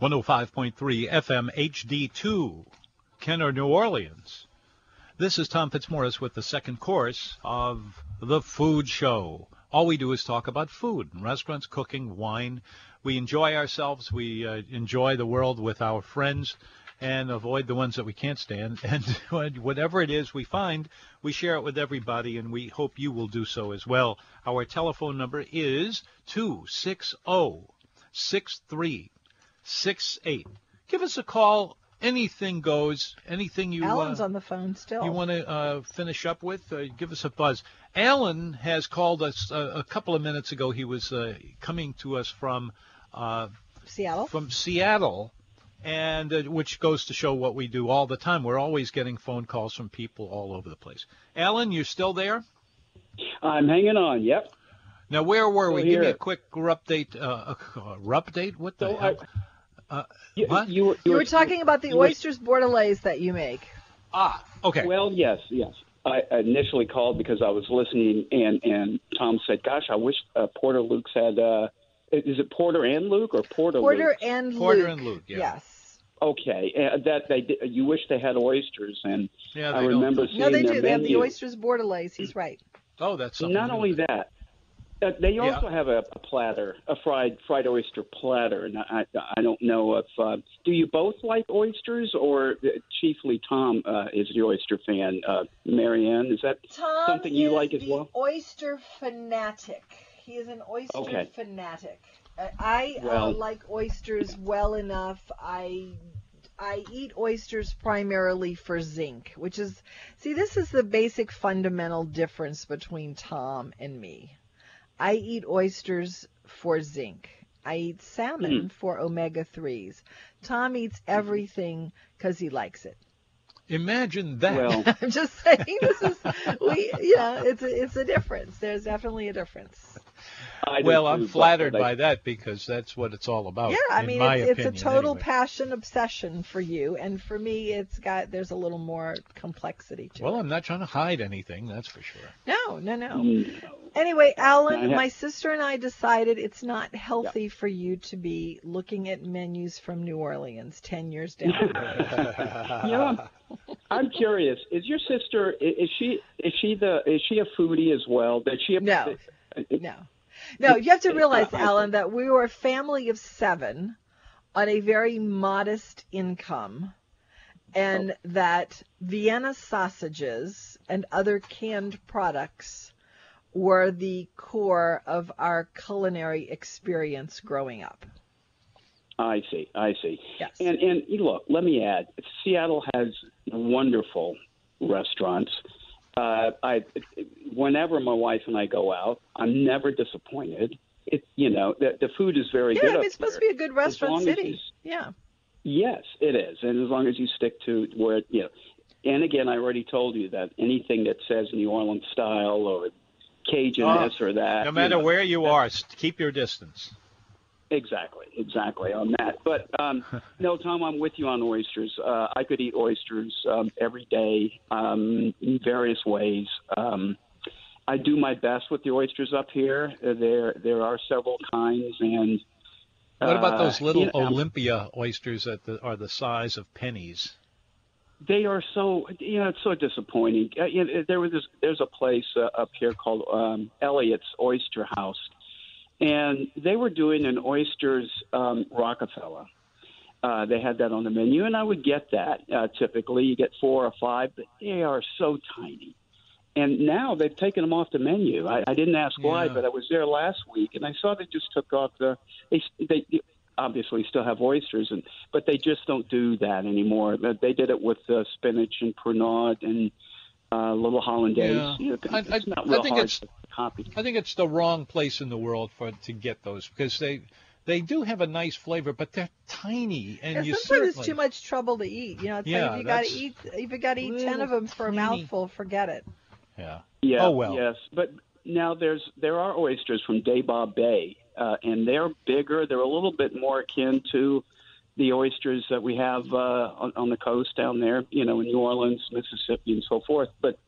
105.3 FM HD2, Kenner, New Orleans. This is Tom Fitzmaurice with the second course of The Food Show. All we do is talk about food, restaurants, cooking, wine. We enjoy ourselves. We uh, enjoy the world with our friends and avoid the ones that we can't stand. And whatever it is we find, we share it with everybody, and we hope you will do so as well. Our telephone number is 260 6368. Give us a call. Anything goes. Anything you. Alan's uh, on the phone still. You want to uh, finish up with? Uh, give us a buzz. Alan has called us uh, a couple of minutes ago. He was uh, coming to us from uh, Seattle. from Seattle, and uh, which goes to show what we do all the time. We're always getting phone calls from people all over the place. Alan, you're still there? I'm hanging on. Yep. Now, where were we? Still Give me a quick update. Uh, uh, update? What the So hell? I- uh, You, what? you, were- you were talking about the you were- oysters bordelaise that you make. ah, okay. Well, yes, yes. I initially called because I was listening, and and Tom said, "Gosh, I wish uh, Porter Luke's had. Uh, is it Porter and Luke or Porter? Porter Luke's? and Luke. Porter and Luke, yeah. Yes. Okay, uh, that they did, you wish they had oysters, and yeah, I they don't. remember seeing No, they their do. They have the oysters bordelaise. He's right. Oh, that's something. Not new. only that, uh, they Yeah. also have a, a platter, a fried fried oyster platter, and I I don't know if uh, do you both like oysters or uh, chiefly Tom uh, is the oyster fan. Uh, Marianne, is that Tom Something you like as the well? oyster fanatic. He is an oyster Okay. fanatic. I, I uh, Well- like oysters well enough. I I eat oysters primarily for zinc, which is see this is the basic fundamental difference between Tom and me. I eat oysters for zinc. I eat salmon hmm. for omega 3s. Tom eats hmm. everything cuz he likes it. Imagine that. well? I'm just saying this is we you know it's a, it's a difference. There's definitely a difference. I well, I'm but flattered they- by that because that's what it's all about. yeah, I in mean my it's, it's a total anyway. passion obsession for you, and for me it's got there's a little more complexity to Well, it. Well, I'm not trying to hide anything, that's for sure. No, no, no. Mm, Anyway, Alan, have- my sister and I decided it's not healthy for you to be looking at menus from New Orleans ten years down the road. You know, I'm, curious. Is your sister? Is she? Is she the? Is she a foodie as well? Does she? No. Uh, no. No, you have to realize, Alan, that we were a family of seven on a very modest income, and oh. that Vienna sausages and other canned products were the core of our culinary experience growing up. I see. I see. Yes. And and look, let me add, Seattle has wonderful restaurants. Uh, I, whenever my wife and I go out, I'm never disappointed. It, you know, the, the food is very yeah, good. I mean, up it's supposed to be a good restaurant city. you- Yeah. Yes, it is, and as long as you stick to where you know. And again, I already told you that anything that says New Orleans style or Cajun Oh, this or that, No you matter know, where you are, s- keep your distance. Exactly, exactly on that. But um, no, Tom, I'm with you on oysters. Uh, I could eat oysters um, every day um, in various ways. Um, I do my best with the oysters up here. Uh, There, there are several kinds, and What about uh, those little you know, Olympia oysters that the, are the size of pennies? They are so, you know, it's so disappointing. Uh, you know, there was this, there's a place uh, up here called um, Elliott's Oyster House, and they were doing an oysters um, Rockefeller. Uh, they had that on the menu, and I would get that. Uh, typically, you get four or five, but they are so tiny. And now they've taken them off the menu. I, I didn't ask why, but I was there last week, and I saw they just took off the. They they obviously still have oysters, and but they just don't do that anymore. They did it with uh, spinach and pernod and uh, little hollandaise. Yeah. You know, I- it's I- not I think hard it's- to copy. I think it's the wrong place in the world for to get those because they they do have a nice flavor, but they're tiny, and Yeah, you sometimes it's too much trouble to eat. You know, it's Yeah, like if you got to eat, if you got to eat ten of them for a tiny. mouthful, forget it. yeah. Yeah. Oh, well. Yes, but now there's there are oysters from Dabob Bay, uh, and they're bigger. They're a little bit more akin to the oysters that we have uh, on, on the coast down there, you know, in New Orleans, Mississippi, and so forth. But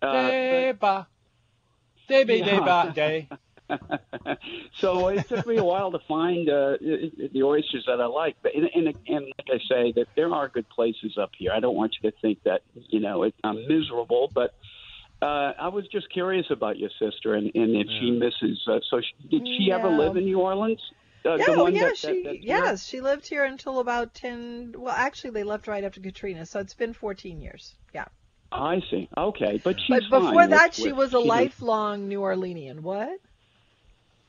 uh, Deba, deba, Yeah. deba, day. so it took me a while to find uh, the oysters that I like. But and, and, and like I say, that there are good places up here. I don't want you to think that you know it, I'm miserable, but uh, I was just curious about your sister and, and if yeah. she misses. Uh, so she, did she yeah. ever live in New Orleans? Uh, yeah, oh, yeah, that, she that, yes, she lived here until about ten. Well, actually, they left right after Katrina, so it's been fourteen years. Yeah. I see. Okay, but she's But before that, with, she was a she lifelong New Orleanian. What?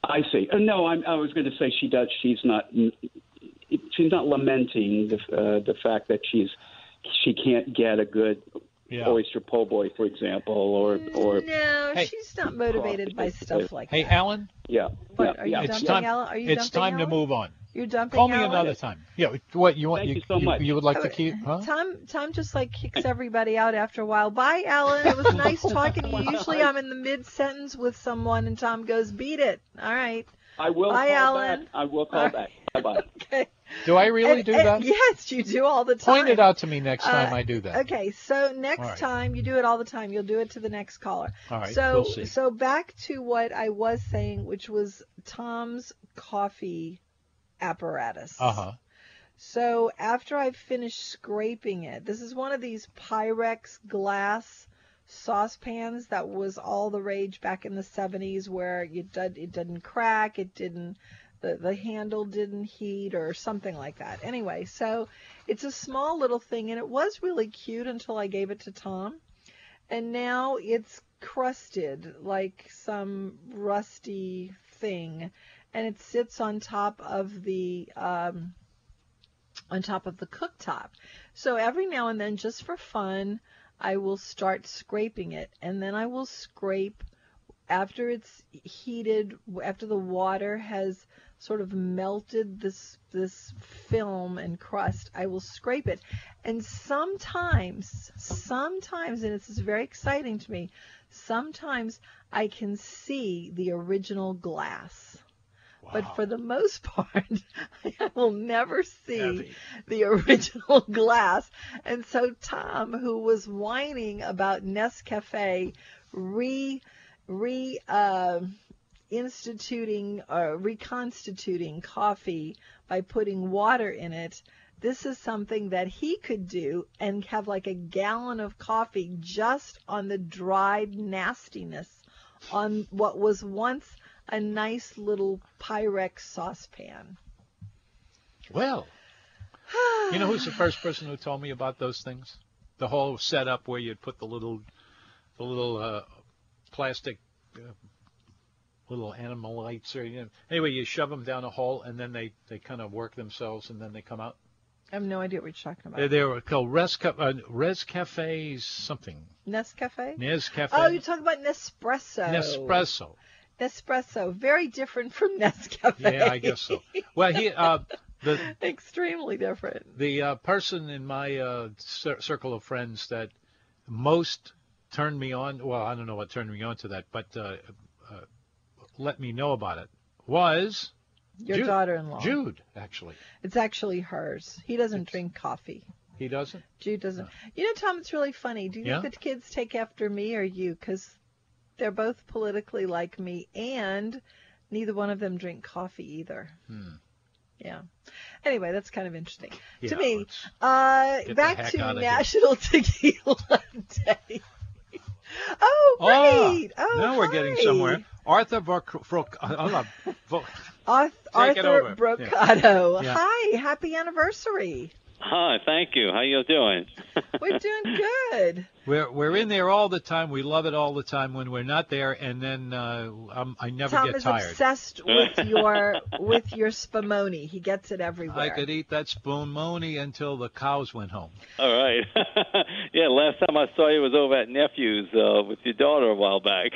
I see. Uh, no, I'm, I was going to say she does. She's not. She's not lamenting the uh, the fact that she's she can't get a good yeah. oyster po' boy, for example, or or. No, hey, she's not motivated by stuff like hey, that. Hey, Alan. Yeah. What, yeah. Are you it's dumping time, Alan? Are you It's time Alan? to move on. You're dumping. Call me Alan? another time. Yeah. What you want? Thank you, you so much. you would like to Oh, keep? Huh? Tom, Tom just like kicks everybody out after a while. Bye, Alan. It was nice talking to you. Usually I'm in the mid sentence with someone, and Tom goes, "Beat it." All right. I will Bye, call Alan. back. I will call back. Bye bye. Do I really And- do and- that? Yes, you do all the time. Point it out to me next time Uh, I do that. Okay, so next right. time you do it all the time. You'll do it to the next caller. All right. so we'll see. so back to what I was saying, which was Tom's coffee apparatus. Uh huh. So after I finished scraping it, this is one of these Pyrex glass saucepans that was all the rage back in the 70s where it, did, it didn't crack, it didn't the, the handle didn't heat or something like that. Anyway, so it's a small little thing and it was really cute until I gave it to Tom. And now it's crusted like some rusty thing and it sits on top of the um, on top of the cooktop. So every now and then, just for fun, I will start scraping it, and then I will scrape after it's heated, after the water has sort of melted this this film and crust. I will scrape it, and sometimes, sometimes, and this is very exciting to me. Sometimes I can see the original glass. But for the most part, I will never see Heavy. the original glass. And so Tom, who was whining about Nescafe re re uh, instituting or reconstituting coffee by putting water in it, this is something that he could do and have like a gallon of coffee just on the dried nastiness on what was once a nice little Pyrex saucepan. Well, you know who's the first person who told me about those things? The whole setup where you'd put the little, the little uh, plastic, uh, little animal lights, or you know, anyway, you shove them down a hole and then they they kind of work themselves and then they come out. I have no idea what you're talking about. They, they were called Res, uh, Res Cafe something. Nescafe? Nescafe. Oh, you're talking about Nespresso. Nespresso. Nespresso, very different from Nescafe. Yeah, I guess so. Well, he uh, the Extremely different. the uh, person in my uh, cir- circle of friends that most turned me on. Well, I don't know what turned me on to that, but uh, let me know about it was Your Jude- daughter-in-law. Jude. Actually, It's actually hers. He doesn't It's- drink coffee. he doesn't. Jude doesn't. You know, Tom, it's really funny. Do you Yeah? think the kids take after me or you? Because they're both politically like me, and neither one of them drink coffee either. Hmm. Yeah. Anyway, that's kind of interesting to me. Uh, back to. National Tequila Day. oh, great! Oh, now we're getting somewhere. Arthur Brook. Uh, Arth- Arthur. Yeah. Hi, happy anniversary. Hi, thank you. How you doing? We're doing good. we're we're in there all the time. We love it all the time. When we're not there, and then uh, I'm, I never Tom get is obsessed with your with your spumoni. He gets it everywhere. I could eat that spumoni until the cows went home. All right. yeah, last time I saw you was over at Nephew's uh, with your daughter a while back.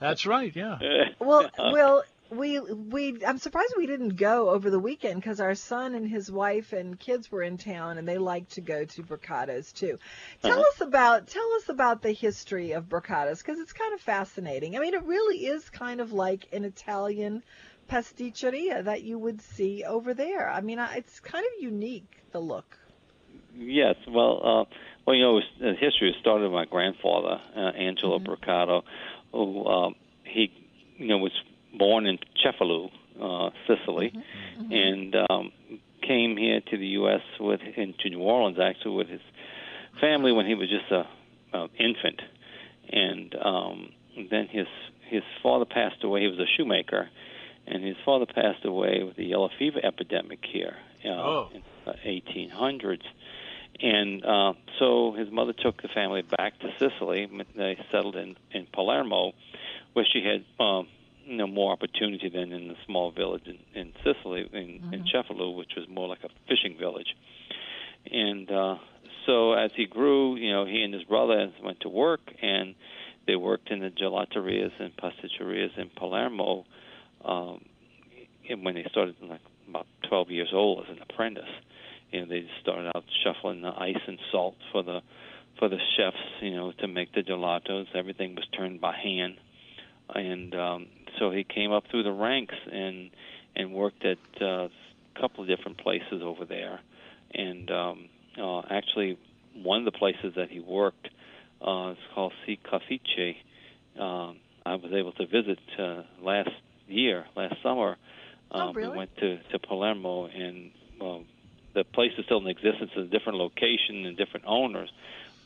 That's right. Yeah. Well, well, we we I'm surprised we didn't go over the weekend because our son and his wife and kids were in town and they like to go to Brocato's too. Tell Uh-huh. us about tell us about the history of Brocato's because it's kind of fascinating. I mean, it really is kind of like an Italian pasticceria that you would see over there. I mean, it's kind of unique the look. yes. Well, uh, well, you know, the history started with my grandfather, uh, Angelo Mhm. Brocato, who um, he, you know, was born in Cefalù, uh, Sicily, Mm-hmm. and um, came here to the U.S. with into New Orleans actually with his family when he was just a, a infant, and um, then his his father passed away. He was a shoemaker, and his father passed away with the yellow fever epidemic here uh, Oh. in the 1800s. And uh, so his mother took the family back to Sicily. They settled in in Palermo, where she had um, you know more opportunity than in the small village in, in Sicily in, in Cefalù, which was more like a fishing village. And uh, so as he grew, you know, he and his brother went to work, and they worked in the gelaterias and pasticerias in Palermo. Um, and when they started like about 12 years old as an apprentice, you know, they started out shuffling the ice and salt for the for the chefs, you know, to make the gelatos. Everything was turned by hand, and um, so he came up through the ranks and and worked at uh, a couple of different places over there. And um, uh, actually, one of the places that he worked uh, is called Si Cafice. Um, I was able to visit uh, last year, last summer. Oh, Um, really? We went to to Palermo, and um, the place is still in existence. It's a different location and different owners,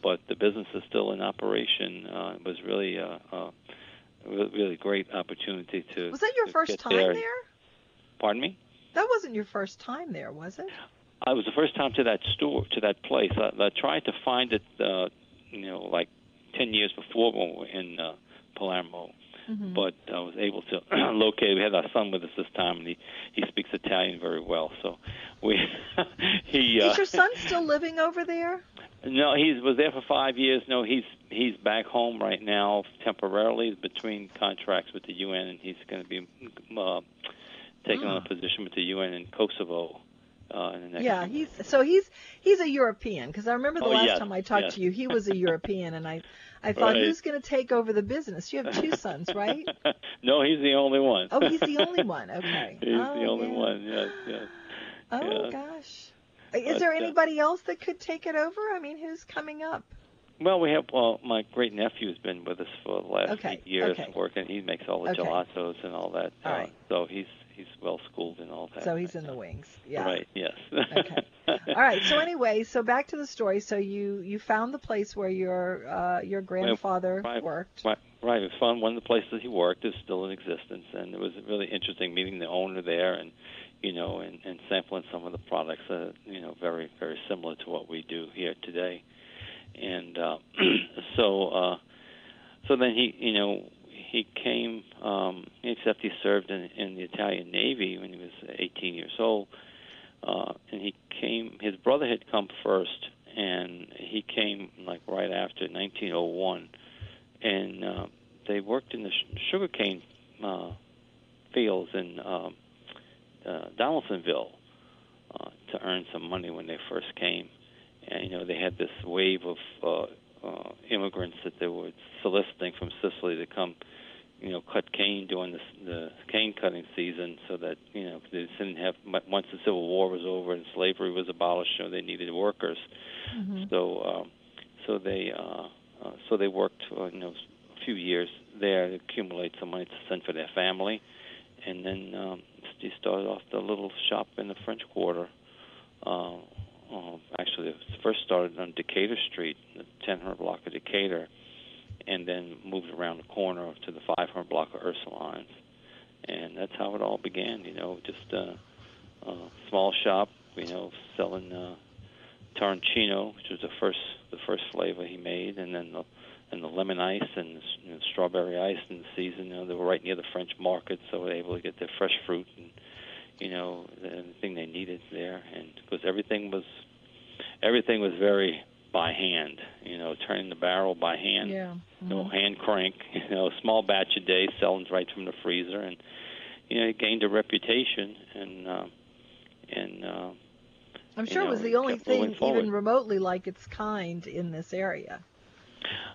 but the business is still in operation. Uh, it was really uh, uh, a re- really great opportunity to. Was that your first time there. there? Pardon me. That wasn't your first time there, was it? I was the first time to that store, to that place. I, I tried to find it, uh, you know, like ten years before when we were in uh, Palermo, Mm-hmm. but I was able to locate. We had our son with us this time, and he he speaks Italian very well. So we he. Uh, Is your son still living over there? no, he was there for five years. No, he's he's back home right now temporarily between contracts with the UN, and he's going to be uh, taking on a position with the UN in Kosovo. Uh, in the next Yeah, he's so he's he's a European because I remember the Oh, last yes, time I talked yes. to you, he was a European, and I I thought Right. who's going to take over the business? You have two sons, right? no, he's the only one. Oh, he's the only one. Okay. he's oh, the only yeah. one. Yes, yes. Oh yeah. gosh. Is But, there uh, anybody else that could take it over? I mean, who's coming up? Well, we have. Well, my great nephew's been with us for the last Okay, eight years, okay. working. He makes all the Okay. gelatos and all that. All uh, right. So he's he's well schooled in all that. So he's in the wings. Yeah. Right. Yes. Okay. All right. So anyway, so back to the story. So you you found the place where your uh, your grandfather right. worked. Right, right. Was fun. One of the places he worked is still in existence, and it was really interesting meeting the owner there, and you know, and, and sampling some of the products. Uh, you know, very very similar to what we do here today. And uh, so, uh, so then he, you know, he came. Um, except he served in, in the Italian Navy when he was 18 years old, uh, and he came. His brother had come first, and he came like right after 1901 and uh, they worked in the sh- sugarcane uh, fields in um, uh, Donaldsonville uh, to earn some money when they first came. And you know they had this wave of uh, uh, immigrants that they were soliciting from Sicily to come, you know, cut cane during the, the cane cutting season, so that you know they didn't have once the Civil War was over and slavery was abolished, you know, they needed workers. So um, so they uh, uh, so they worked uh, you know a few years there to accumulate some money to send for their family, and then um, he started off the little shop in the French Quarter. Uh, uh, actually, first started on Decatur Street, the 1000 block of Decatur, and then moved around the corner to the 500 block of Ursulines, and that's how it all began. You know, just a, a small shop, you know, selling. Uh, Torroncino, which was the first the first flavor he made, and then the and the lemon ice and you know, strawberry ice in the season. You know, they were right near the French market, so they were able to get their fresh fruit and you know everything they needed there. And because everything was everything was very by hand, you know, turning the barrel by hand, Yeah. no Mhm. hand crank, you know, small batch a day, selling right from the freezer, and you know, he gained a reputation and. Uh, and uh, I'm you sure it was the only thing even remotely like its kind in this area.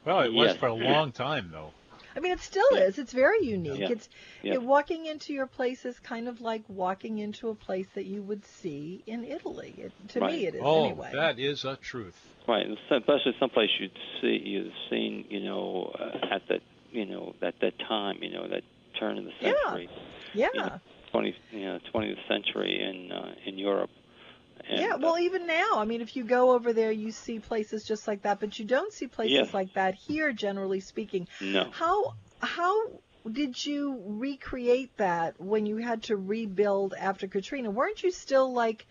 Well, it was Yes. for a long time, though. I mean, it still Yeah. is. It's very unique. Yeah. It's Yeah. it, walking into your place is kind of like walking into a place that you would see in Italy. It, to Right. me, it is oh, anyway. that is a truth. Right, and so- especially someplace you'd see you've seen, you know, uh, at that, you know, at that time, you know, that turn of the Yeah. century, Yeah. you know, 20 you know 20th century in uh, in Europe. And, yeah, uh, well, even now, I mean, if you go over there, you see places just like that, but you don't see places Yes. like that here, generally speaking. no, How how did you recreate that when you had to rebuild after Katrina? Weren't you still like,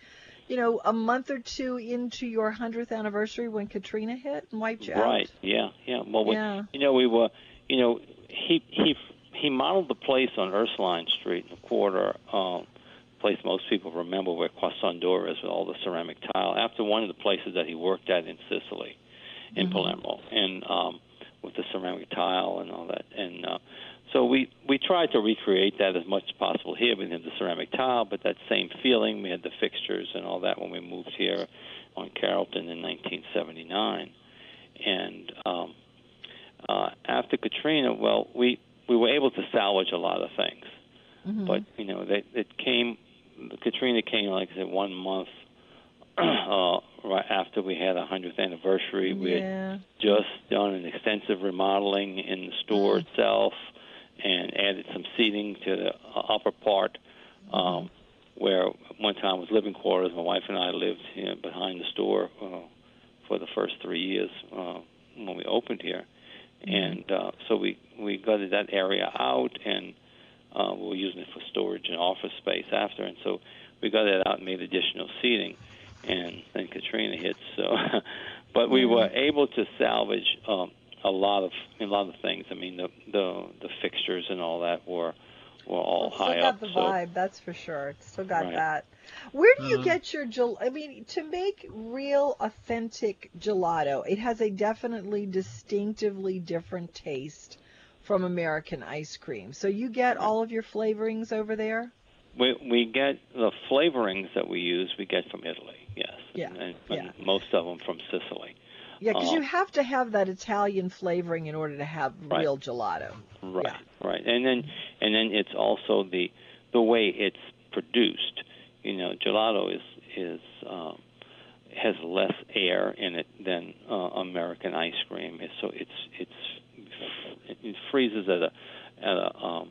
you know, a month or two into your hundredth anniversary when Katrina hit and wiped you right? out? Right. Yeah, yeah. Well, we, Yeah. you know, we were, you know, he he he modeled the place on Ursuline Street in the quarter. Um, place most people remember where Croissant d'Or is with all the ceramic tile. After one of the places that he worked at in Sicily, in Mhm. Palermo, and um, with the ceramic tile and all that. And uh, so we we tried to recreate that as much as possible here. We didn't have the ceramic tile, but that same feeling. We had the fixtures and all that when we moved here on Carrollton in 1979. And um, uh, after Katrina, well, we we were able to salvage a lot of things, Mhm. but you know, they it came. Katrina came, like I said, one month uh, right after we had a hundredth anniversary. We had just done an extensive remodeling in the store Mm. itself and added some seating to the uh, upper part um, where one time was living quarters. My wife and I lived you know, behind the store uh, for the first three years uh, when we opened here. And uh, so we, we gutted that area out and uh, we were using it for storage and office space after. And so we got it out and made additional seating. And then Katrina hit. So, but we were able to salvage um, a lot of a lot of things. I mean, the the the fixtures and all that were were all Well, still high got up. the so vibe, that's for sure. Still got Right. that. Where do you Mhm. get your gel? I mean, to make real authentic gelato, it has a definitely distinctively different taste from American ice cream. So you get all of your flavorings over there. we we get the flavorings that we use. We get from Italy. Yes. Yeah, And, and yeah. most of them from Sicily. Yeah, because you have to have that Italian flavoring in order to have Right. real gelato. Right, Yeah. right, and then and then it's also the the way it's produced. You know, gelato is is um, has less air in it than uh, American ice cream. So it's it's it freezes at a at a um,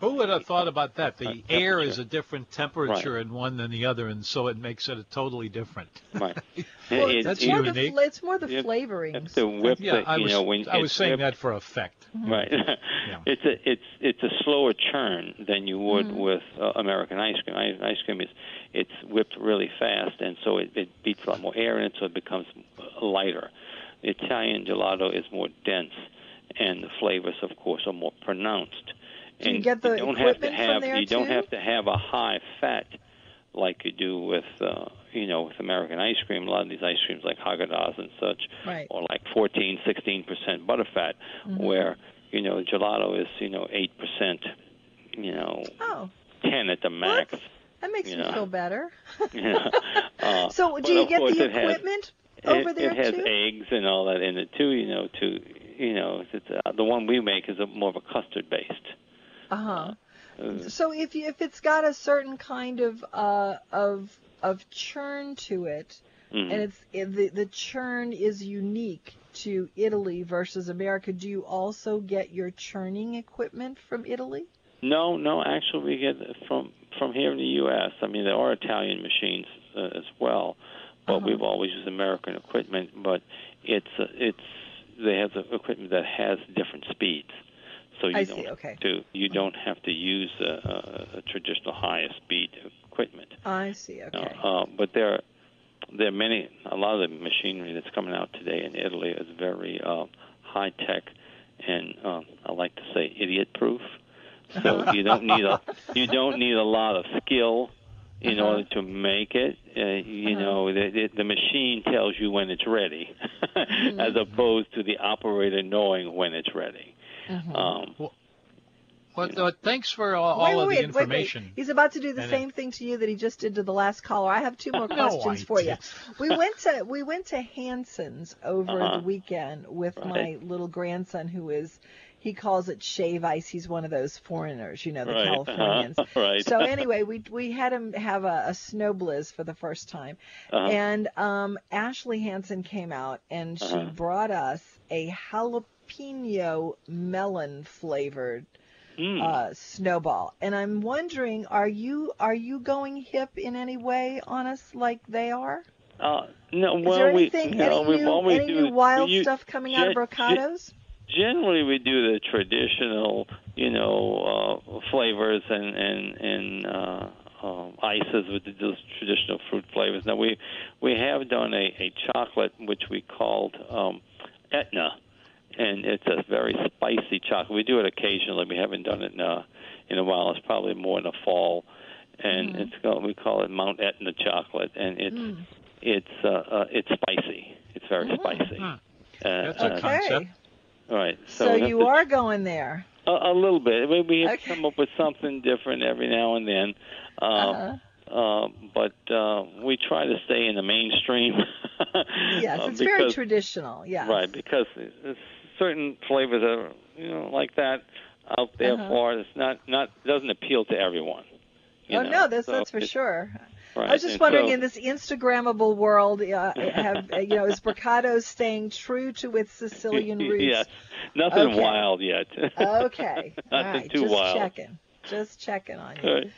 Who would have thought about that? The air is a different temperature in one than the other, and so it makes it a totally different. right. Well, It- it's, that's it- more unique. the, it's more the You flavorings. you have to whip yeah, the, I you was, know, when I was saying whipped- that for effect. Right. Yeah. It's a it's it's a slower churn than you would Mhm. with uh, American ice cream. I, ice cream is it's whipped really fast, and so it, it beats a lot more air in it, so it becomes lighter. The Italian gelato is more dense, and the flavors, of course, are more pronounced. Do you get the you don't have to have you don't have to have a high fat like you do with uh, you know with American ice cream. A lot of these ice creams like Haagen-Dazs and such, Right. or like 14, 16 percent butterfat, Mhm. where you know gelato is you know eight percent, you know ten at the max. that makes You me know. feel better. Yeah. Uh, so, do you get the it has- equipment over it, there it has too? eggs and all that in it too. You know, to you know, it's, uh, the one we make is a, more of a custard based. Uh-huh. Uh, So if you, if it's got a certain kind of uh of of churn to it, mhm. and it's it, the the churn is unique to Italy versus America, do you also get your churning equipment from Italy? No, no. Actually, we get from from here in the U.S. I mean, there are Italian machines uh, as well, but Uh-huh. we've always used American equipment. But it's uh, it's they have the equipment that has different speeds, so you I don't see, okay. to you don't have to use a, a, a traditional highest speed equipment. I see. Okay. uh, but there there are many a lot of the machinery that's coming out today in Italy is very uh, high tech and uh, I like to say idiot proof. So you don't need a you don't need a lot of skill in Uh-huh. order to make it. Uh, you Uh-huh. know, the, the, the machine tells you when it's ready, Mm-hmm. as opposed to the operator knowing when it's ready. Mhm. Um, Well, uh, thanks for all, wait, all of wait, the wait, wait. information. He's about to do the And same thing to you that he just did to the last caller. I have two more questions I for you. didn't. We went to we went to Hansen's over Uh-huh. the weekend with my little grandson who is he calls it shave ice. He's one of those foreigners, you know, the right, Californians. uh-huh, right. So anyway, we we had him have a, a Sno-Bliz for the first time, Uh-huh. and um, Ashley Hansen came out and she Uh-huh. brought us a jalapeno melon flavored Mm. uh, Snowball. And I'm wondering, are you are you going hip in any way on us like they are? Uh, no, Is well, there we, anything, you know, any new, any do, new wild we, stuff coming out of Brocato's? Generally, we do the traditional, you know, uh, flavors and and and uh, um, ices with the those traditional fruit flavors. Now we we have done a, a chocolate which we called um, Etna, and it's a very spicy chocolate. We do it occasionally. We haven't done it in a, in a while. It's probably more in the fall, and Mhm. it's called, we call it Mount Etna chocolate, and it's Mm. it's uh, uh, it's spicy. It's very Mm. spicy. Hmm. Uh, That's a uh, Okay. concept. All right. So, So, you to- are going there. a, a little bit. We, we have Okay. to come up with something different every now and then. Uh, Uh-huh. uh, but uh, we try to stay in the mainstream. Yes, uh, it's very because- traditional. Yes. Right, because certain flavors are, you know, like that out there Uh-huh. for it. It's not, not doesn't appeal to everyone. you oh know. no, that's So that's for sure. Right. I was just and wondering, so- in this Instagrammable world, uh, have uh, you know, is Brocato's staying true to its Sicilian roots? yes, nothing Okay. wild yet. Okay. All Nothing right. too just wild. checking. Just checking on you. All right.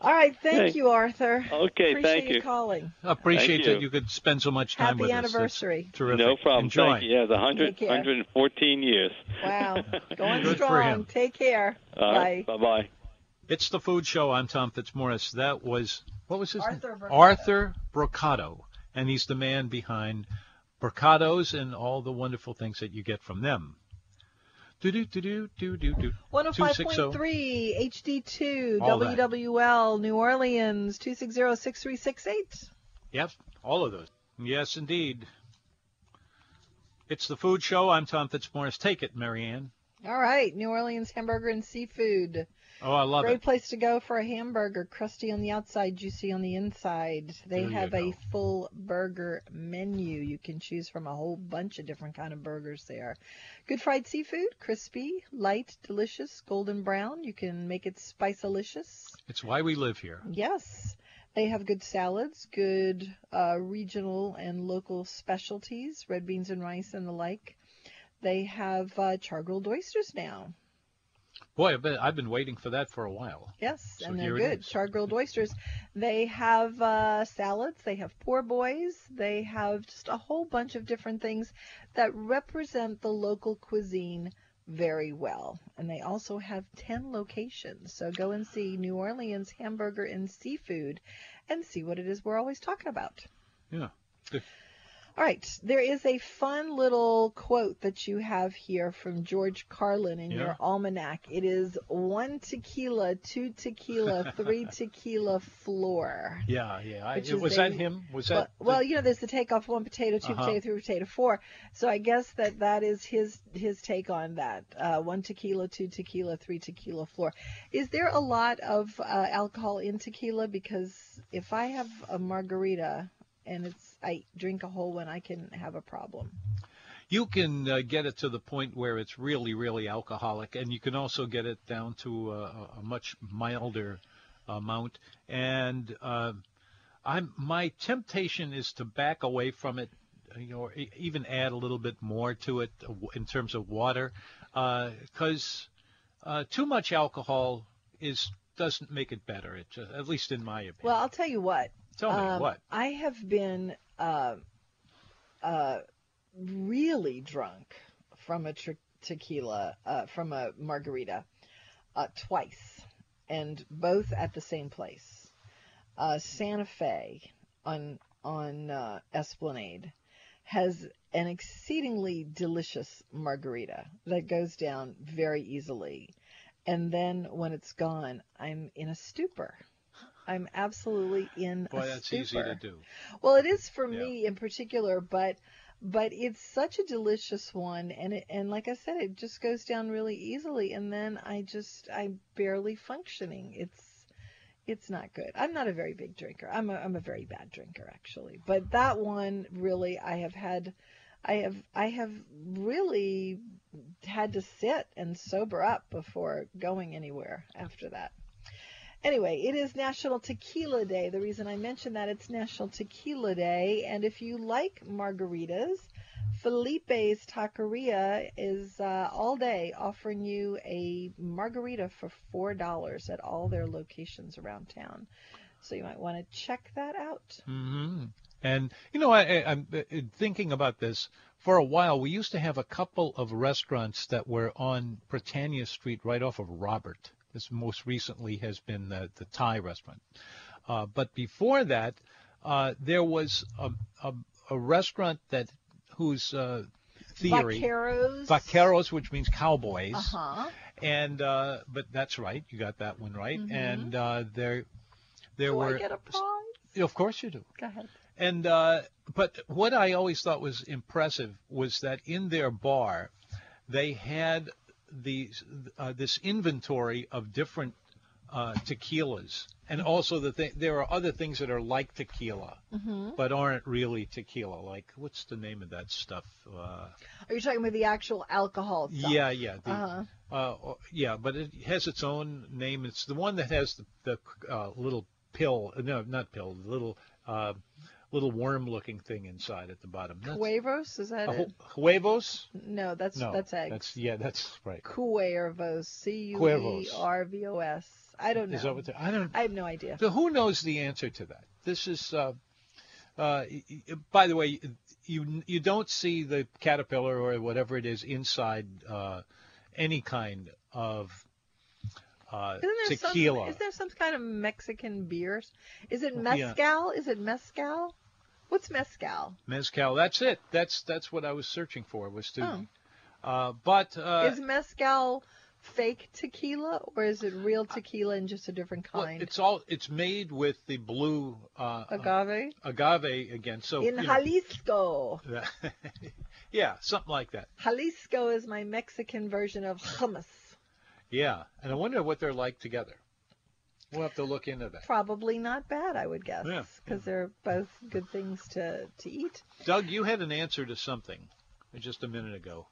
All right. Thank Hey. you, Arthur. Okay, Appreciate thank you you. calling. Appreciate Thank that you. you could spend so much time Happy with us. That's anniversary. terrific. No problem. Enjoy. Thank you. Yeah, it's 100, 114 years. Wow. Going Good for strong. him. Take care. All right. Bye. Bye bye. It's the Food Show. I'm Tom Fitzmaurice. That was what was his Arthur name? Brocato. Arthur Brocato, and he's the man behind Brocato's and all the wonderful things that you get from them. Do do do do do do do. 105.3 HD2 All that. WWL New Orleans 260-6368. Yep, all of those. Yes, indeed. It's the Food Show. I'm Tom Fitzmaurice. Take it, Marianne. All right, New Orleans hamburger and seafood. Oh, I love Great it. Great place to go for a hamburger, crusty on the outside, juicy on the inside. They There have a full burger menu. You can choose from a whole bunch of different kind of burgers there. Good fried seafood, crispy, light, delicious, golden brown. You can make it spice-alicious. It's why we live here. Yes. They have good salads, good uh, regional and local specialties, red beans and rice and the like. They have uh, char-grilled oysters now. Boy, I've been, I've been waiting for that for a while. Yes, So and they're good. Char-grilled oysters. They have uh, salads. They have poor boys. They have just a whole bunch of different things that represent the local cuisine very well. And they also have 10 locations. So go and see New Orleans Hamburger and Seafood and see what it is we're always talking about. Yeah. All right, there is a fun little quote that you have here from George Carlin in Yeah. your almanac. It is one tequila, two tequila, three tequila floor. Yeah, yeah. I, was that him? Was Well, that? well, you know, there's the take off one potato, 2 Uh-huh. potato, three potato, four. So I guess that that is his his take on that. Uh, one tequila, two tequila, three tequila floor. Is there a lot of uh, alcohol in tequila? Because if I have a margarita and it's I drink a whole one, I can have a problem. You can uh, get it to the point where it's really, really alcoholic, and you can also get it down to a, a- much milder amount. And uh, I'm my temptation is to back away from it, you know, or even add a little bit more to it uh, in terms of water, because uh, too much alcohol is doesn't make it better. It just, at least in my opinion. Well, I'll tell you what. Tell me Um, what. I have been uh, uh, really drunk from a tequila, uh, from a margarita, uh, twice, and both at the same place. Uh, Santa Fe on on uh, Esplanade has an exceedingly delicious margarita that goes down very easily. And then when it's gone, I'm in a stupor. I'm absolutely in Boy, a that's stupor. easy to do. Well, it is for Yeah. me in particular, but but it's such a delicious one, and it, and like I said, it just goes down really easily, and then I just I'm barely functioning. It's it's not good. I'm not a very big drinker. I'm a I'm a very bad drinker actually, but that one really I have had. I have I have really had to sit and sober up before going anywhere after that. Anyway, it is National Tequila Day. The reason I mention that it's National Tequila Day, and if you like margaritas, Felipe's Taqueria is uh, all day offering you a margarita for four dollars at all their locations around town. So you might want to check that out. Mm-hmm. And you know, I, I'm uh, thinking about this. For a while, we used to have a couple of restaurants that were on Britannia Street, right off of Robert. This most recently has been the, the Thai restaurant. Uh, but before that, uh, there was a, a, a restaurant that whose uh, theory Vaqueros. vaqueros, which means cowboys, Uh huh. and uh, but that's right, you got that one right. Mhm. And uh, there, there Do were I get a prize? of course you do. Go ahead. And uh, but what I always thought was impressive was that in their bar, they had these uh, this inventory of different uh, tequilas, and also the th- there are other things that are like tequila, hmm but aren't really tequila. Like what's the name of that stuff? Uh, Are you talking about the actual alcohol stuff? yeah, yeah, the, Uh-huh. uh, yeah, but it has its own name. It's the one that has the, the uh, little pill. No, not pill. The little uh, little worm-looking thing inside at the bottom. That's- Cuervos, is that uh, it? huevos? No, that's No, that's eggs. That's yeah, that's right. Cuervos. C U E Cuervos. R V O S. I don't know. Is that what I don't. I have no idea. So who knows the answer to that? This is. Uh, uh, by the way, you you don't see the caterpillar or whatever it is inside uh, any kind of uh, Isn't there tequila. some? Is there some kind of Mexican beers? Is it Yeah. mezcal? Is it mezcal? What's mezcal? Mezcal. That's it. That's that's what I was searching for. Was to. Oh. Uh, but uh, is mezcal fake tequila or is it real tequila in just a different well, kind? it's all it's made with the blue uh, Agave. agave again. So in you know, Jalisco. yeah, something like that. Jalisco is my Mexican version of hummus. Yeah, and I wonder what they're like together. We'll have to look into that. Probably not bad, I would guess, Yeah, because they're both good things to, to eat. Doug, you had an answer to something just a minute ago.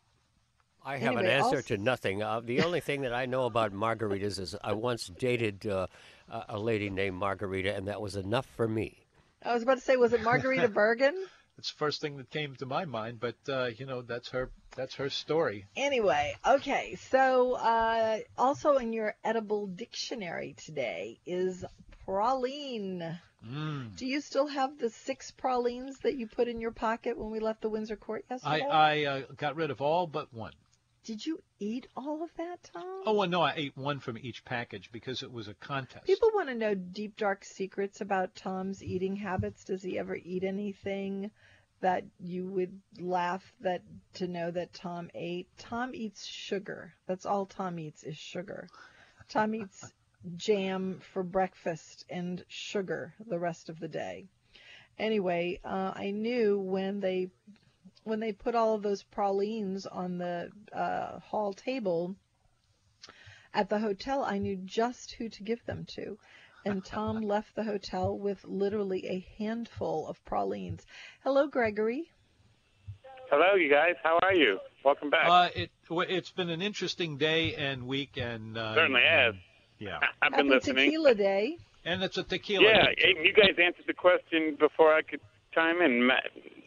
I have an answer also- to nothing. Uh, the only thing that I know about margaritas is I once dated uh, a a lady named Margarita, and that was enough for me. I was about to say, was it Margarita Bergen? It's the first thing that came to my mind, but uh, you know that's her that's her story. Anyway, okay. So, uh, also in your edible dictionary today is praline. Mm. Do you still have the six pralines that you put in your pocket when we left the Windsor Court I yesterday? I uh, got rid of all but one. Did you eat all of that, Tom? Oh well, no, I ate one from each package because it was a contest. People want to know deep, dark secrets about Tom's eating habits. Does he ever eat anything that you would laugh that to know that Tom ate? Tom eats sugar. That's all Tom eats is sugar. Tom eats jam for breakfast and sugar the rest of the day. Anyway, uh, I knew when they when they put all of those pralines on the uh, hall table at the hotel, I knew just who to give them to. And Tom left the hotel with literally a handful of pralines. Hello, Gregory. Hello, you guys. How are you? Welcome back. Uh, it, it's been an interesting day and week, and uh, Certainly has. Yeah, I've been Happy listening. Tequila Day. and it's a tequila. Yeah, day, too. you guys answered the question before I could chime in.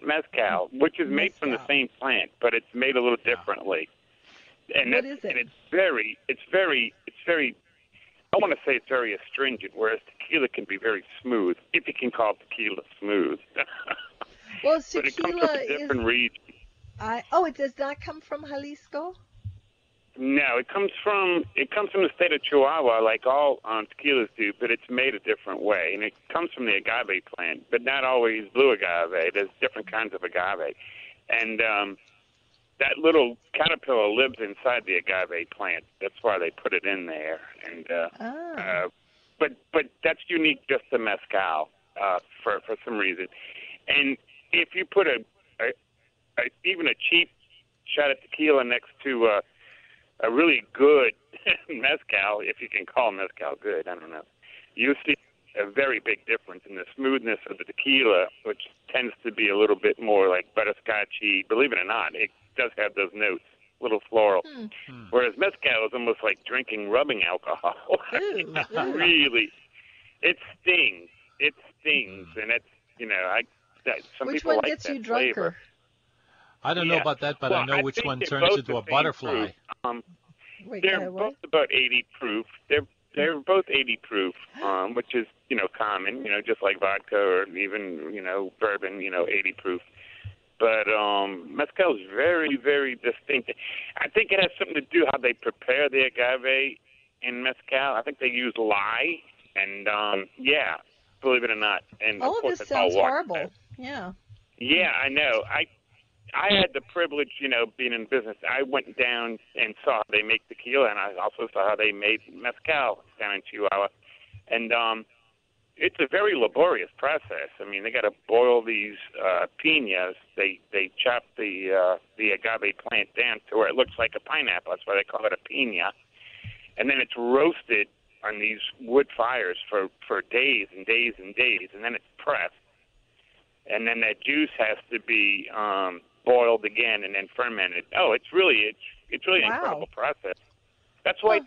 Me- mezcal, which is made from the same plant, but it's made a little differently. And What that's- it? And it's very, it's very, it's very. I want to say it's very astringent, whereas tequila can be very smooth, if you can call tequila smooth. Well, it's but it comes tequila from a is. different region. I, oh, it does not come from Jalisco. No, it comes from it comes from the state of Chihuahua, like all um, tequilas do, but it's made a different way, and it comes from the agave plant, but not always blue agave. There's different kinds of agave, and um, that little caterpillar lives inside the agave plant. That's why they put it in there, and uh, Ah. uh, but but that's unique just to mezcal uh, for for some reason, and if you put a, a, a even a cheap shot of tequila next to uh, a really good mezcal, if you can call mezcal good, I don't know. You see a very big difference in the smoothness of the tequila, which tends to be a little bit more like butterscotchy. Believe it or not, it does have those notes, little floral. Hmm. Whereas mezcal is almost like drinking rubbing alcohol. Ew, It ew. really, it stings. It stings, and it's you know I. That, some Which people one like gets that you flavor. Drunker? I don't know about that, but well, I know which think one turns into a butterfly. Um, Wait, they're ahead, both about 80 proof. They're they're both 80 proof, um, which is you know common, you know, just like vodka or even you know bourbon, you know, 80 proof. But um, mezcal is very very distinct. I think it has something to do how they prepare the agave in mezcal. I think they use lye, and um, yeah, believe it or not, and All of of course this it's all sounds water. horrible. Yeah. Yeah, I know. I I had the privilege, you know, being in business. I went down and saw how they make tequila, and I also saw how they made mezcal down in Chihuahua. And um, it's a very laborious process. I mean, they got to boil these uh, pinas. They they chop the uh, the agave plant down to where it looks like a pineapple. That's why they call it a pina. And then it's roasted on these wood fires for for days and days and days, and then it's pressed and then that juice has to be um, boiled again and then fermented. Oh, it's really it's it's really an incredible process. That's why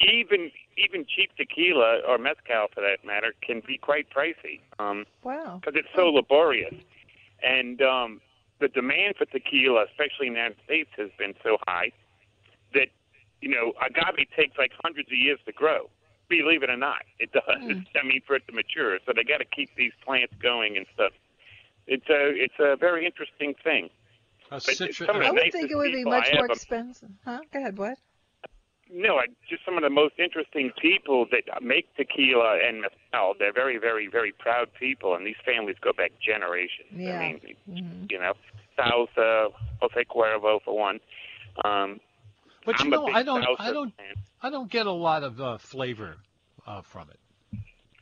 even even cheap tequila or mezcal, for that matter, can be quite pricey because Wow. Because it's so laborious. And um, the demand for tequila, especially in the United States, has been so high that you know agave takes like hundreds of years to grow. Believe it or not, it does. I mean, for it to mature, so they got to keep these plants going and stuff. It's a it's a very interesting thing. A it's citru- I would think it would be much more expensive. Huh? Go ahead, what? No, I, just some of the most interesting people that make tequila and mezcal. They're very, very, very proud people, and these families go back generations. Yeah. I mean, Mhm. you know, Sauza, Jose Cuervo for one. Um, But you I'm know, I don't, I don't, fan. I don't get a lot of uh, flavor uh, from it.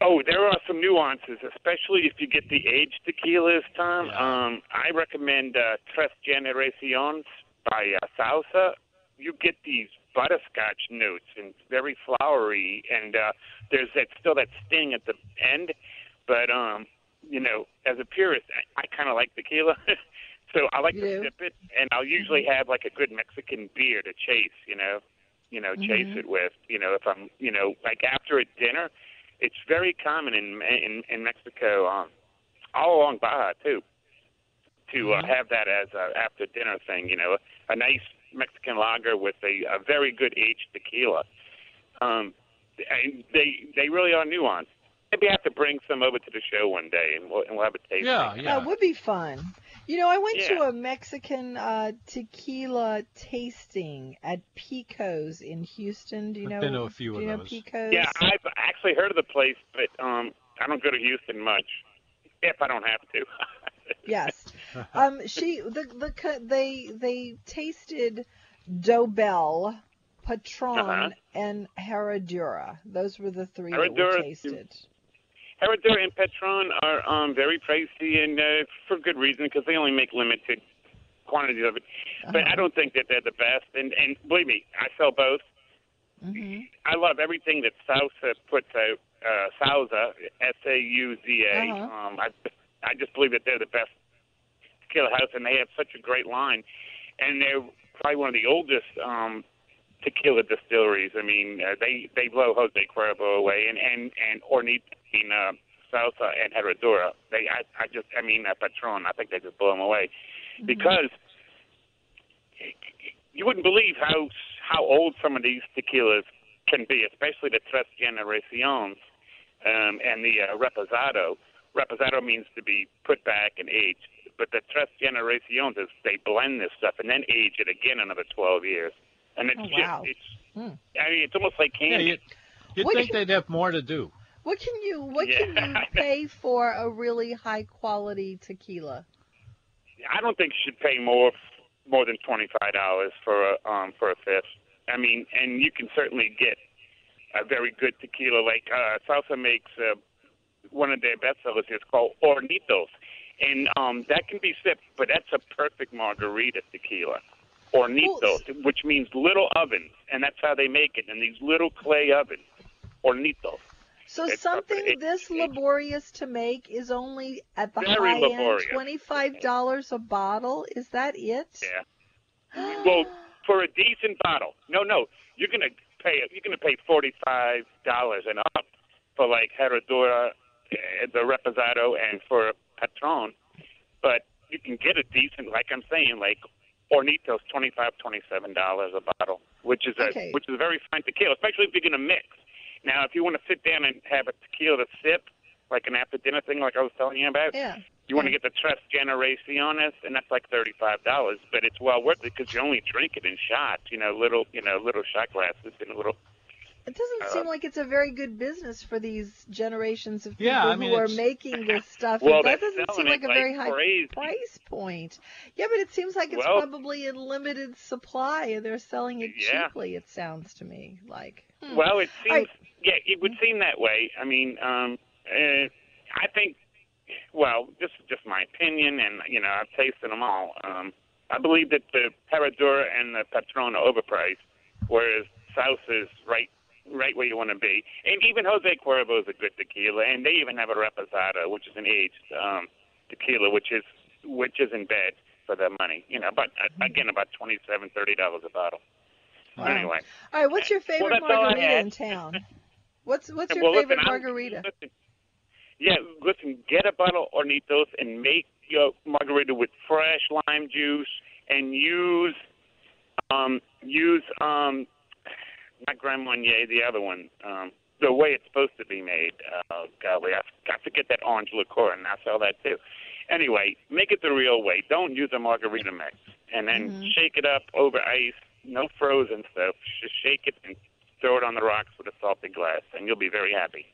Oh, there are some nuances, especially if you get the aged tequilas, Tom. Yeah. Um, I recommend uh, Tres Generaciones by uh, Sauza. You get these butterscotch notes and very flowery, and uh, there's that still that sting at the end. But um, you know, as a purist, I, I kind of like tequila, so I like You to do? sip it, and I'll usually have like a good Mexican beer to chase. You know, you know, chase Mhm. it with. You know, if I'm, you know, like after a dinner it's very common in in, in Mexico, um, all along Baja too, to uh, Mhm. have that as a after dinner thing. You know, a nice Mexican lager with a, a very good aged tequila. Um, and they they really are nuanced. Maybe I have to bring some over to the show one day, and we'll, and we'll have a taste. Yeah, yeah. That would be fun. You know, I went to a Mexican uh, tequila tasting at Pico's in Houston. Do you know? I've know? been to a few of you know those. Pico's? Yeah, I've actually heard of the place, but um, I don't go to Houston much. If I don't have to. Yes. Um, she the the co- they they tasted Dobel, Patron, Uh-huh. and Herradura. Those were the three that were Herradura- tasted. Herradura and Patron are um, very pricey, and uh, for good reason because they only make limited quantities of it. But Uh-huh. I don't think that they're the best. And and believe me, I sell both. hmm I love everything that Sauza puts out. Uh, Sauza, S A U Z A. Uh-huh. Um, I I just believe that they're the best tequila house, and they have such a great line. And they're probably one of the oldest um, tequila distilleries. I mean, uh, they they blow Jose Cuervo away, and and and mean, uh, Sauza and Herradura. They I I just I mean uh, Patron. I think they just blow them away because you wouldn't believe how how old some of these tequilas can be, especially the Tres Generaciones um, and the uh, Reposado. Reposado means to be put back and aged, but the Tres Generaciones is they blend this stuff and then age it again another 12 years. And it's Oh, just wow. it's Hmm. I mean it's almost like Yeah, candy. you, you'd What think can- they'd have more to do. What can you what can you pay for a really high quality tequila? I don't think you should pay more more than twenty five dollars for a um for a fifth. I mean, and you can certainly get a very good tequila. Like uh, Sauza makes uh, one of their best sellers is called Hornitos, and um that can be sipped, but that's a perfect margarita tequila. Hornitos, which means little ovens, and that's how they make it in these little clay ovens. Hornitos. So It's something it- this it- laborious to make is only at the high laborious. end twenty five dollars a bottle. Is that it? Yeah. Well, for a decent bottle, no, no, you're gonna pay you're gonna pay forty five dollars and up for like Herradura, uh, the Reposado, and for Patron. But you can get a decent, like I'm saying, like Hornitos, twenty five, twenty seven dollars a bottle, which is a Okay. which is a very fine tequila, especially if you're gonna mix. Now, if you want to sit down and have a tequila to sip, like an after dinner thing, like I was telling you about, Yeah. you want to get the Tres Generaciones, and that's like thirty five dollars, but it's well worth it because you only drink it in shots, you know, little you know little shot glasses and a little. It doesn't Uh, seem like it's a very good business for these generations of people Yeah, I mean, who are making this stuff. Well, that they're doesn't seem like it a very like high crazy. price point. Yeah, but it seems like it's Well- probably in limited supply and they're selling it Yeah. cheaply. It sounds to me like. Hmm. Well, it seems Right. yeah, it would seem that way. I mean, um, uh, I think. Well, this is just my opinion, and you know, I've tasted them all. Um, I believe that the Herradura and the Patron are overpriced, whereas South is right, right where you want to be. And even Jose Cuervo is a good tequila, and they even have a Reposado, which is an aged um, tequila, which is which isn't bad for their money. You know, but uh, again, about twenty-seven, thirty dollars a bottle. Wow. Anyway. All right, what's your favorite that's all I margarita in town? What's what's your well, favorite listen, margarita? listen, yeah, listen, get a bottle of Hornitos and make your margarita with fresh lime juice and use um use um not Grand Marnier, the other one, um the way it's supposed to be made. Uh, golly, I, I forget that orange liqueur, and I sell that too. Anyway, make it the real way. Don't use a margarita mix, and then Mhm. shake it up over ice. No frozen stuff. Just shake it and throw it on the rocks with a salted glass, and you'll be very happy.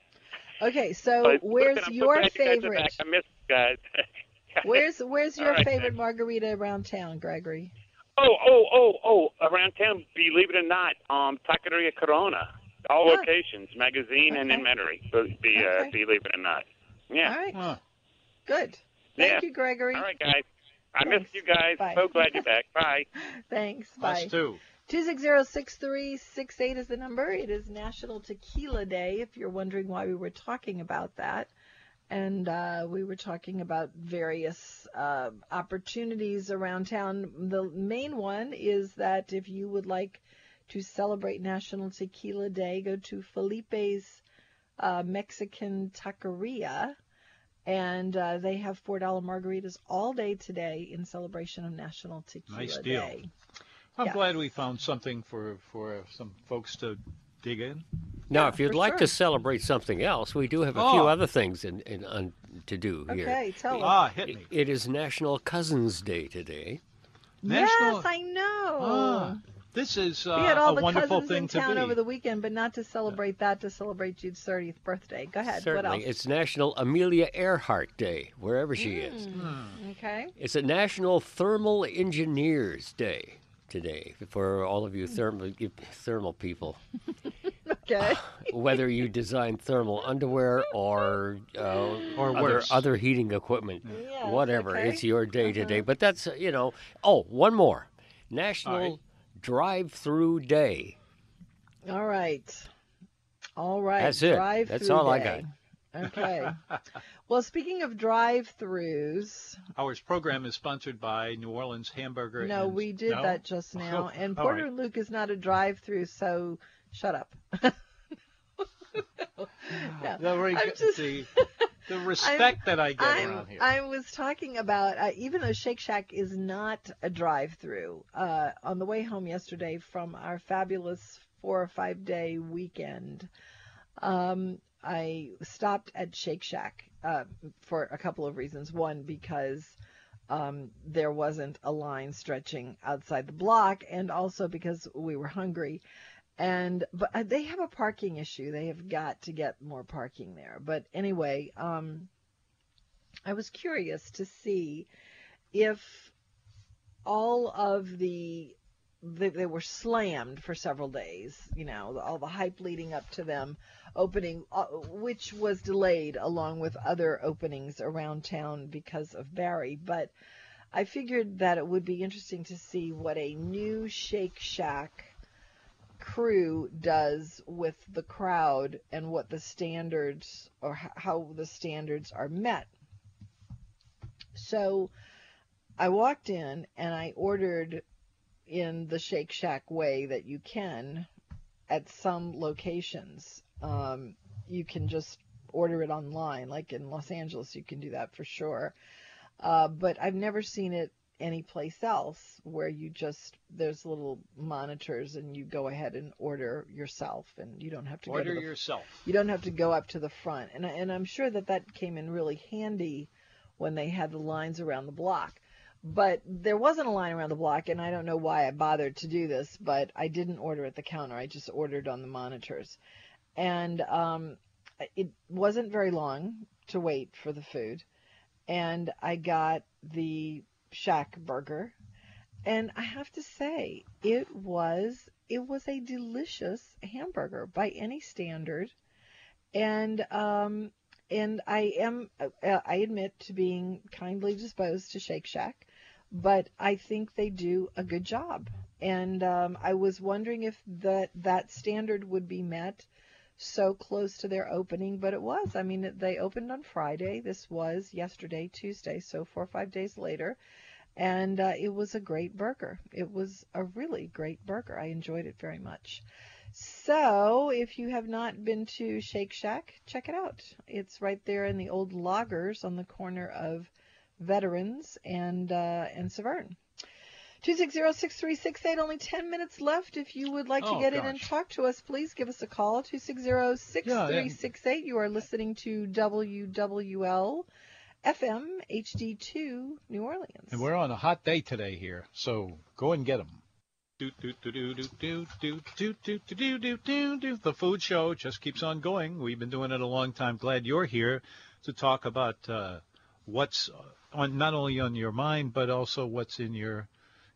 Okay, so But where's listen, I'm so your glad you favorite? I missed guys. Where's where's your right, favorite thanks. margarita around town, Gregory? Oh, oh, oh, oh! Around town, believe it or not, um, Taqueria Corona, all Ah. locations, magazine and inventory. Okay. Be, be, uh, believe it or not. Yeah. All right, Huh. good. Thank Yeah. you, Gregory. All right, guys. I Thanks. missed you guys. Bye. So glad you're back. Bye. Thanks. Us Bye. too. Two six zero six three six eight is the number. It is National Tequila Day. If you're wondering why we were talking about that, and uh, we were talking about various uh, opportunities around town. The main one is that if you would like to celebrate National Tequila Day, go to Felipe's uh, Mexican Taqueria. And uh, they have $4 margaritas all day today in celebration of National Tequila Nice deal. Day. I'm Yeah. glad we found something for for some folks to dig in. Now, Yeah, if you'd like sure. to celebrate something else, we do have a few Oh. other things in, in, on, to do here. Okay, tell them. Ah, hit It- me. it is National Cousins Day today. National- Yes, I know. Ah, this is uh, we had all a the wonderful cousins thing in to town be. over the weekend, but not to celebrate that, to celebrate Jude's 30th birthday. Go ahead. Certainly. What else? It's National Amelia Earhart Day, wherever she is. Mm, Okay. It's a National Thermal Engineers Day today for all of you thermal thermal people. Okay. Whether you design thermal underwear or uh, Or other, other heating equipment, Yes, whatever. okay. It's your day today. Uh-huh. But that's uh, you know. Oh, one more. National All right. Drive-Through Day. All right. All right. That's it. Drive That's through all I day. Okay. well, speaking of drive-throughs, Our program is sponsored by New Orleans Hamburger. no, and- we did No? that just now, Oh, and Porter right. Luke is not a drive-through, so shut up. No, The, reg- I'm just- the, the respect that I get I'm, around here. I was talking about uh, even though Shake Shack is not a drive-through. Uh, on the way home yesterday from our fabulous four or five day weekend, um, I stopped at Shake Shack uh, for a couple of reasons. One, because um, there wasn't a line stretching outside the block, and also because we were hungry. And but uh, they have a parking issue. They have got to get more parking there. But anyway, um, I was curious to see if all of the they, they were slammed for several days. You know, all the hype leading up to them opening, uh, which was delayed along with other openings around town because of Barry. But I figured that it would be interesting to see what a new Shake Shack crew does with the crowd and what the standards or how the standards are met. So I walked in and I ordered in the Shake Shack way that you can at some locations. Um, you can just order it online, like in Los Angeles, you can do that for sure. Uh, but I've never seen it anyplace else where you just there's little monitors and you go ahead and order yourself and you don't have to Order go to the, yourself. you don't have to go up to the front. And and I'm sure that that came in really handy when they had the lines around the block. But there wasn't a line around the block and I don't know why I bothered to do this but I didn't order at the counter. I just ordered on the monitors. And um it wasn't very long to wait for the food. And I got the shack burger. And I have to say it was it was a delicious hamburger by any standard. And um and I am uh, I admit to being kindly disposed to Shake Shack but I think they do a good job. And um, I was wondering if that that standard would be met so close to their opening, but it was. I mean, they opened on Friday. This was yesterday, Tuesday, so four or five days later. And uh, it was a great burger. It was a really great burger. I enjoyed it very much. So, if you have not been to Shake Shack, check it out. It's right there in the old loggers on the corner of Veterans and uh, and Severn. 260-6368, only 10 minutes left. If you would like oh, to get gosh. in and talk to us, please give us a call, 260-6368. Yeah, you are listening to WWL FM HD2 New Orleans. And we're on a hot day today here, so go and get them. The food show just keeps on going. We've been doing it a long time. Glad you're here to talk about uh, what's on, not only on your mind, but also what's in your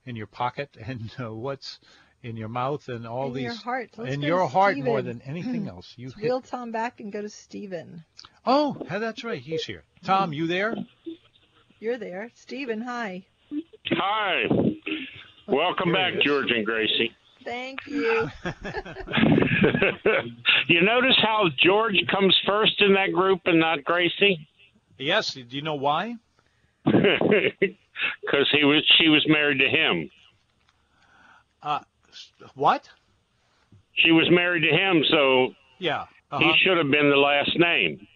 in your pocket and uh, what's in your mouth and all in these your heart. Let's in your to heart more than anything else. You Let's hit, Reel Tom back and go to Steven. oh, that's right. He's here. Tom, you there? You're there. Steven, hi. Hi. Welcome back. George and Gracie. Thank you. you notice how George comes first in that group and not Gracie? Yes. Do you know why? Because he was she was married to him. Uh, what? She was married to him, so Yeah. Uh-huh. he should have been the last name.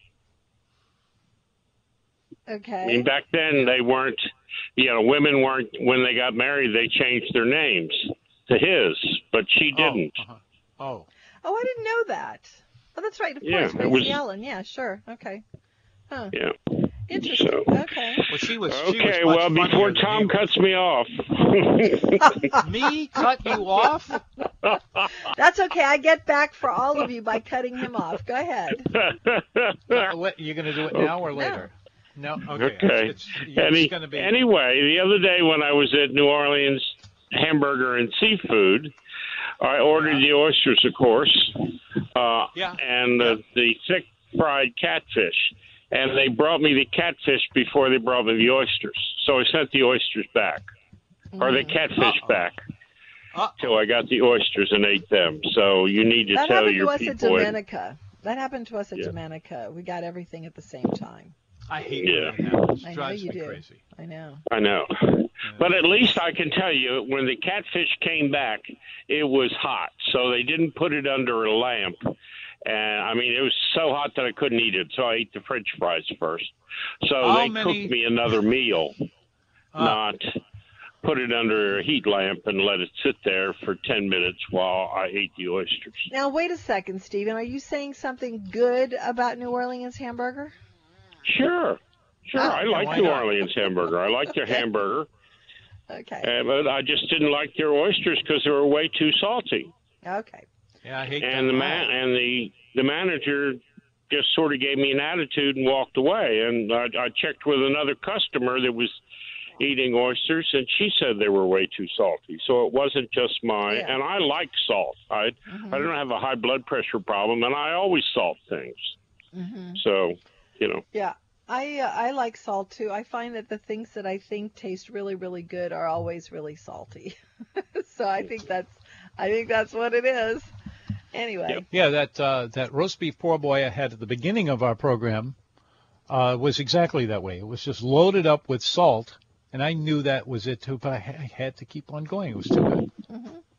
Okay. I Okay. mean, back then they weren't. You know, women weren't when they got married. They changed their names to his, but she didn't. Oh, uh-huh. oh. Oh, I didn't know that. Oh, that's right. Of Yeah, course, it Gracie was- Allen. Yeah, sure. Okay. Huh. Yeah. Interesting. So- Okay. Well, she was. she Okay. much Well, before Tom he cuts me off. me cut you off. That's okay. I get back for all of you by cutting him off. Go ahead. Uh, what, you're going to do it now or later? No. Okay. Okay. It's, it's, Any, it's going to be. Anyway, the other day when I was at New Orleans Hamburger and Seafood, I ordered the oysters, of course, uh, Yeah. and the, the thick fried catfish. And they brought me the catfish before they brought me the oysters. So I sent the oysters back, or the catfish Uh-oh. back, Uh, till I got the oysters and ate them. So you need to That tell happened your to us at people. Domenica. That happened to us at Yeah. Domenica. We got everything at the same time. I hate Yeah. when that happens. I know you me do. crazy. I know. I know. But at least I can tell you, when the catfish came back, it was hot. So they didn't put it under a lamp. And I mean, it was so hot that I couldn't eat it. So I ate the French fries first. So How they many- cooked me another meal, Uh, not put it under a heat lamp and let it sit there for 10 minutes while I ate the oysters. Now wait a second, Stephen. Are you saying something good about New Orleans hamburger? Sure. Sure. Oh, I like New not? Orleans hamburger. I like their hamburger. Okay. Uh, but I just didn't like their oysters because they were way too salty. Okay. Yeah, I hate and that. the man and the the manager just sort of gave me an attitude and walked away. And I, I checked with another customer that was eating oysters, and she said they were way too salty. So it wasn't just my. Yeah. And I like salt. I I don't have a high blood pressure problem, and I always salt things. hmm So you know, Yeah. I uh, I like salt too. I find that the things that I think taste really really good are always really salty. so I think that's I think that's what it is. Anyway. Yep. Yeah, that uh, that roast beef poor boy I had at the beginning of our program uh, was exactly that way. It was just loaded up with salt, and I knew that was it too. But I had to keep on going. It was too good.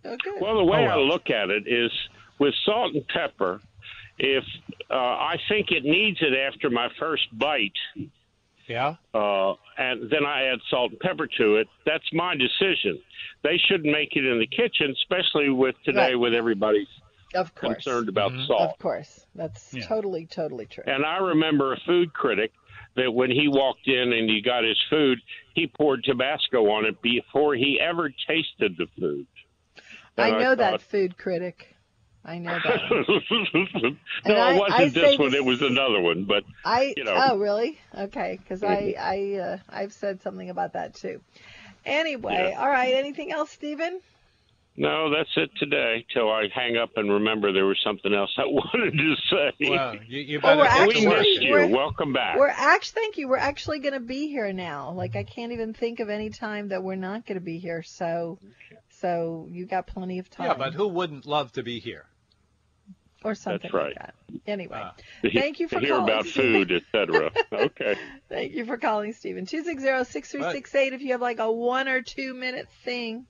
Oh, good. well, the way Oh, I look at it is with salt and pepper. If uh, I think it needs it after my first bite, Yeah. uh, and then I add salt and pepper to it. That's my decision. They shouldn't make it in the kitchen, especially with today, Right. with everybody's Of course. concerned about Mhm. salt. Of course. That's Yeah. totally, totally true. And I remember a food critic that when he walked in and he got his food, he poured Tabasco on it before he ever tasted the food. I And know that thought- food critic. I know that. no, I- it wasn't I this one. this- It was another one. But I You know. Mm-hmm. oh really? Okay, because I I uh, I've said something about that too. Anyway, Yeah. all right. Anything else, Stephen? No, that's it today. Till I hang up and remember there was something else I wanted to say. Well, you, you better we're get we to actually- work. missed you. Welcome back. We're actually thank you. We're actually going to be here now. Like I can't even think of any time that we're not going to be here. So so you got plenty of time. Yeah, but who wouldn't love to be here? or something That's right. like that. Anyway, Uh, thank you for to hear calling, about food, etc. okay. Thank you for calling, Stephen. 260-6368 if you have like a one or two minute thing.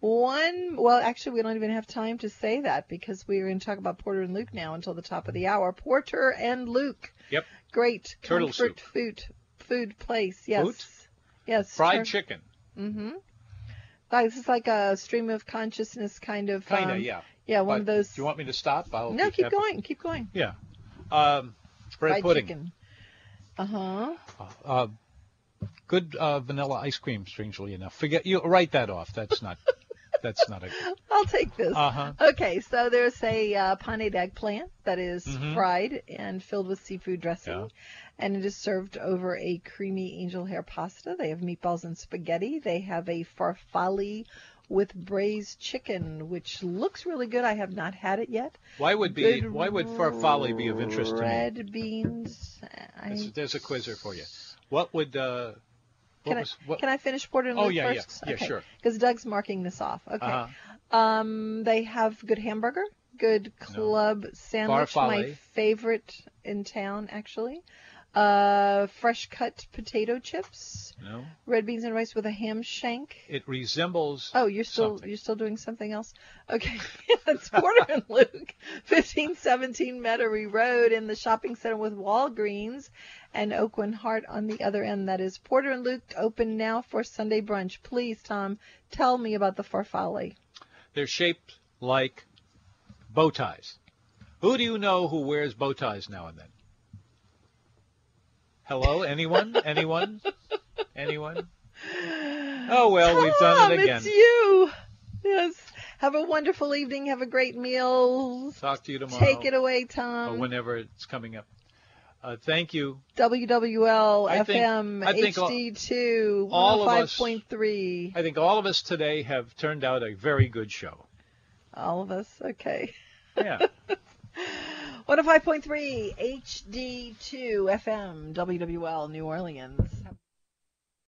One, well, actually, we don't even have time to say that because we're going to talk about Porter and Luke now until the top of the hour. Porter and Luke. Yep. Great Turtle comfort soup. food food place. Yes. Food? Yes. fried chicken. Mm-hmm. Like, this is like a stream of consciousness kind of. Kind of, um, yeah. Yeah, one But of those. Do you want me to stop? I'll no, keep that- going. Keep going. Yeah. Um, bread fried pudding. chicken. Uh huh. Uh, good uh, vanilla ice cream. Strangely enough, forget you. Write that off. That's not. That's not a. I'll take this. Uh huh. Okay, so there's a uh, paneed eggplant that is Mhm. fried and filled with seafood dressing, Yeah. and it is served over a creamy angel hair pasta. They have meatballs and spaghetti. They have a farfalle with braised chicken, which looks really good. I have not had it yet. Why would be? Good Why would farfalle be of interest to me? Red beans. I, There's, there's a quizzer for you. What would? Uh, Can I- was? What, Can I finish Porter and Oh, Luke yeah, yeah. first? Yeah, sure. Because Doug's marking this off. Okay. uh-huh. Um, they have good hamburger, good club sandwich, my favorite in town actually. Uh, fresh cut potato chips, No. red beans and rice with a ham shank. It resembles. Oh, you're still Something. you're still doing something else? Okay, it's Porter and Luke, 1517 Metairie Road in the shopping center with Walgreens and Oakland Heart on the other end. That is Porter and Luke open now for Sunday brunch. Please, Tom, tell me about the farfalle. They're shaped like bow ties. Who do you know who wears bow ties now and then? Hello, anyone? Anyone? Anyone? Oh well, we've done it again. It's you. Yes. Have a wonderful evening. Have a great meal. Talk to you tomorrow. Take it away, Tom. or Tom. whenever it's coming up. Uh, thank you. WWL I FM I think all- HD2 all of us- 105.3. I think all of us today have turned out a very good show. All of us. Okay. Yeah. 105.3 HD2 FM WWL New Orleans.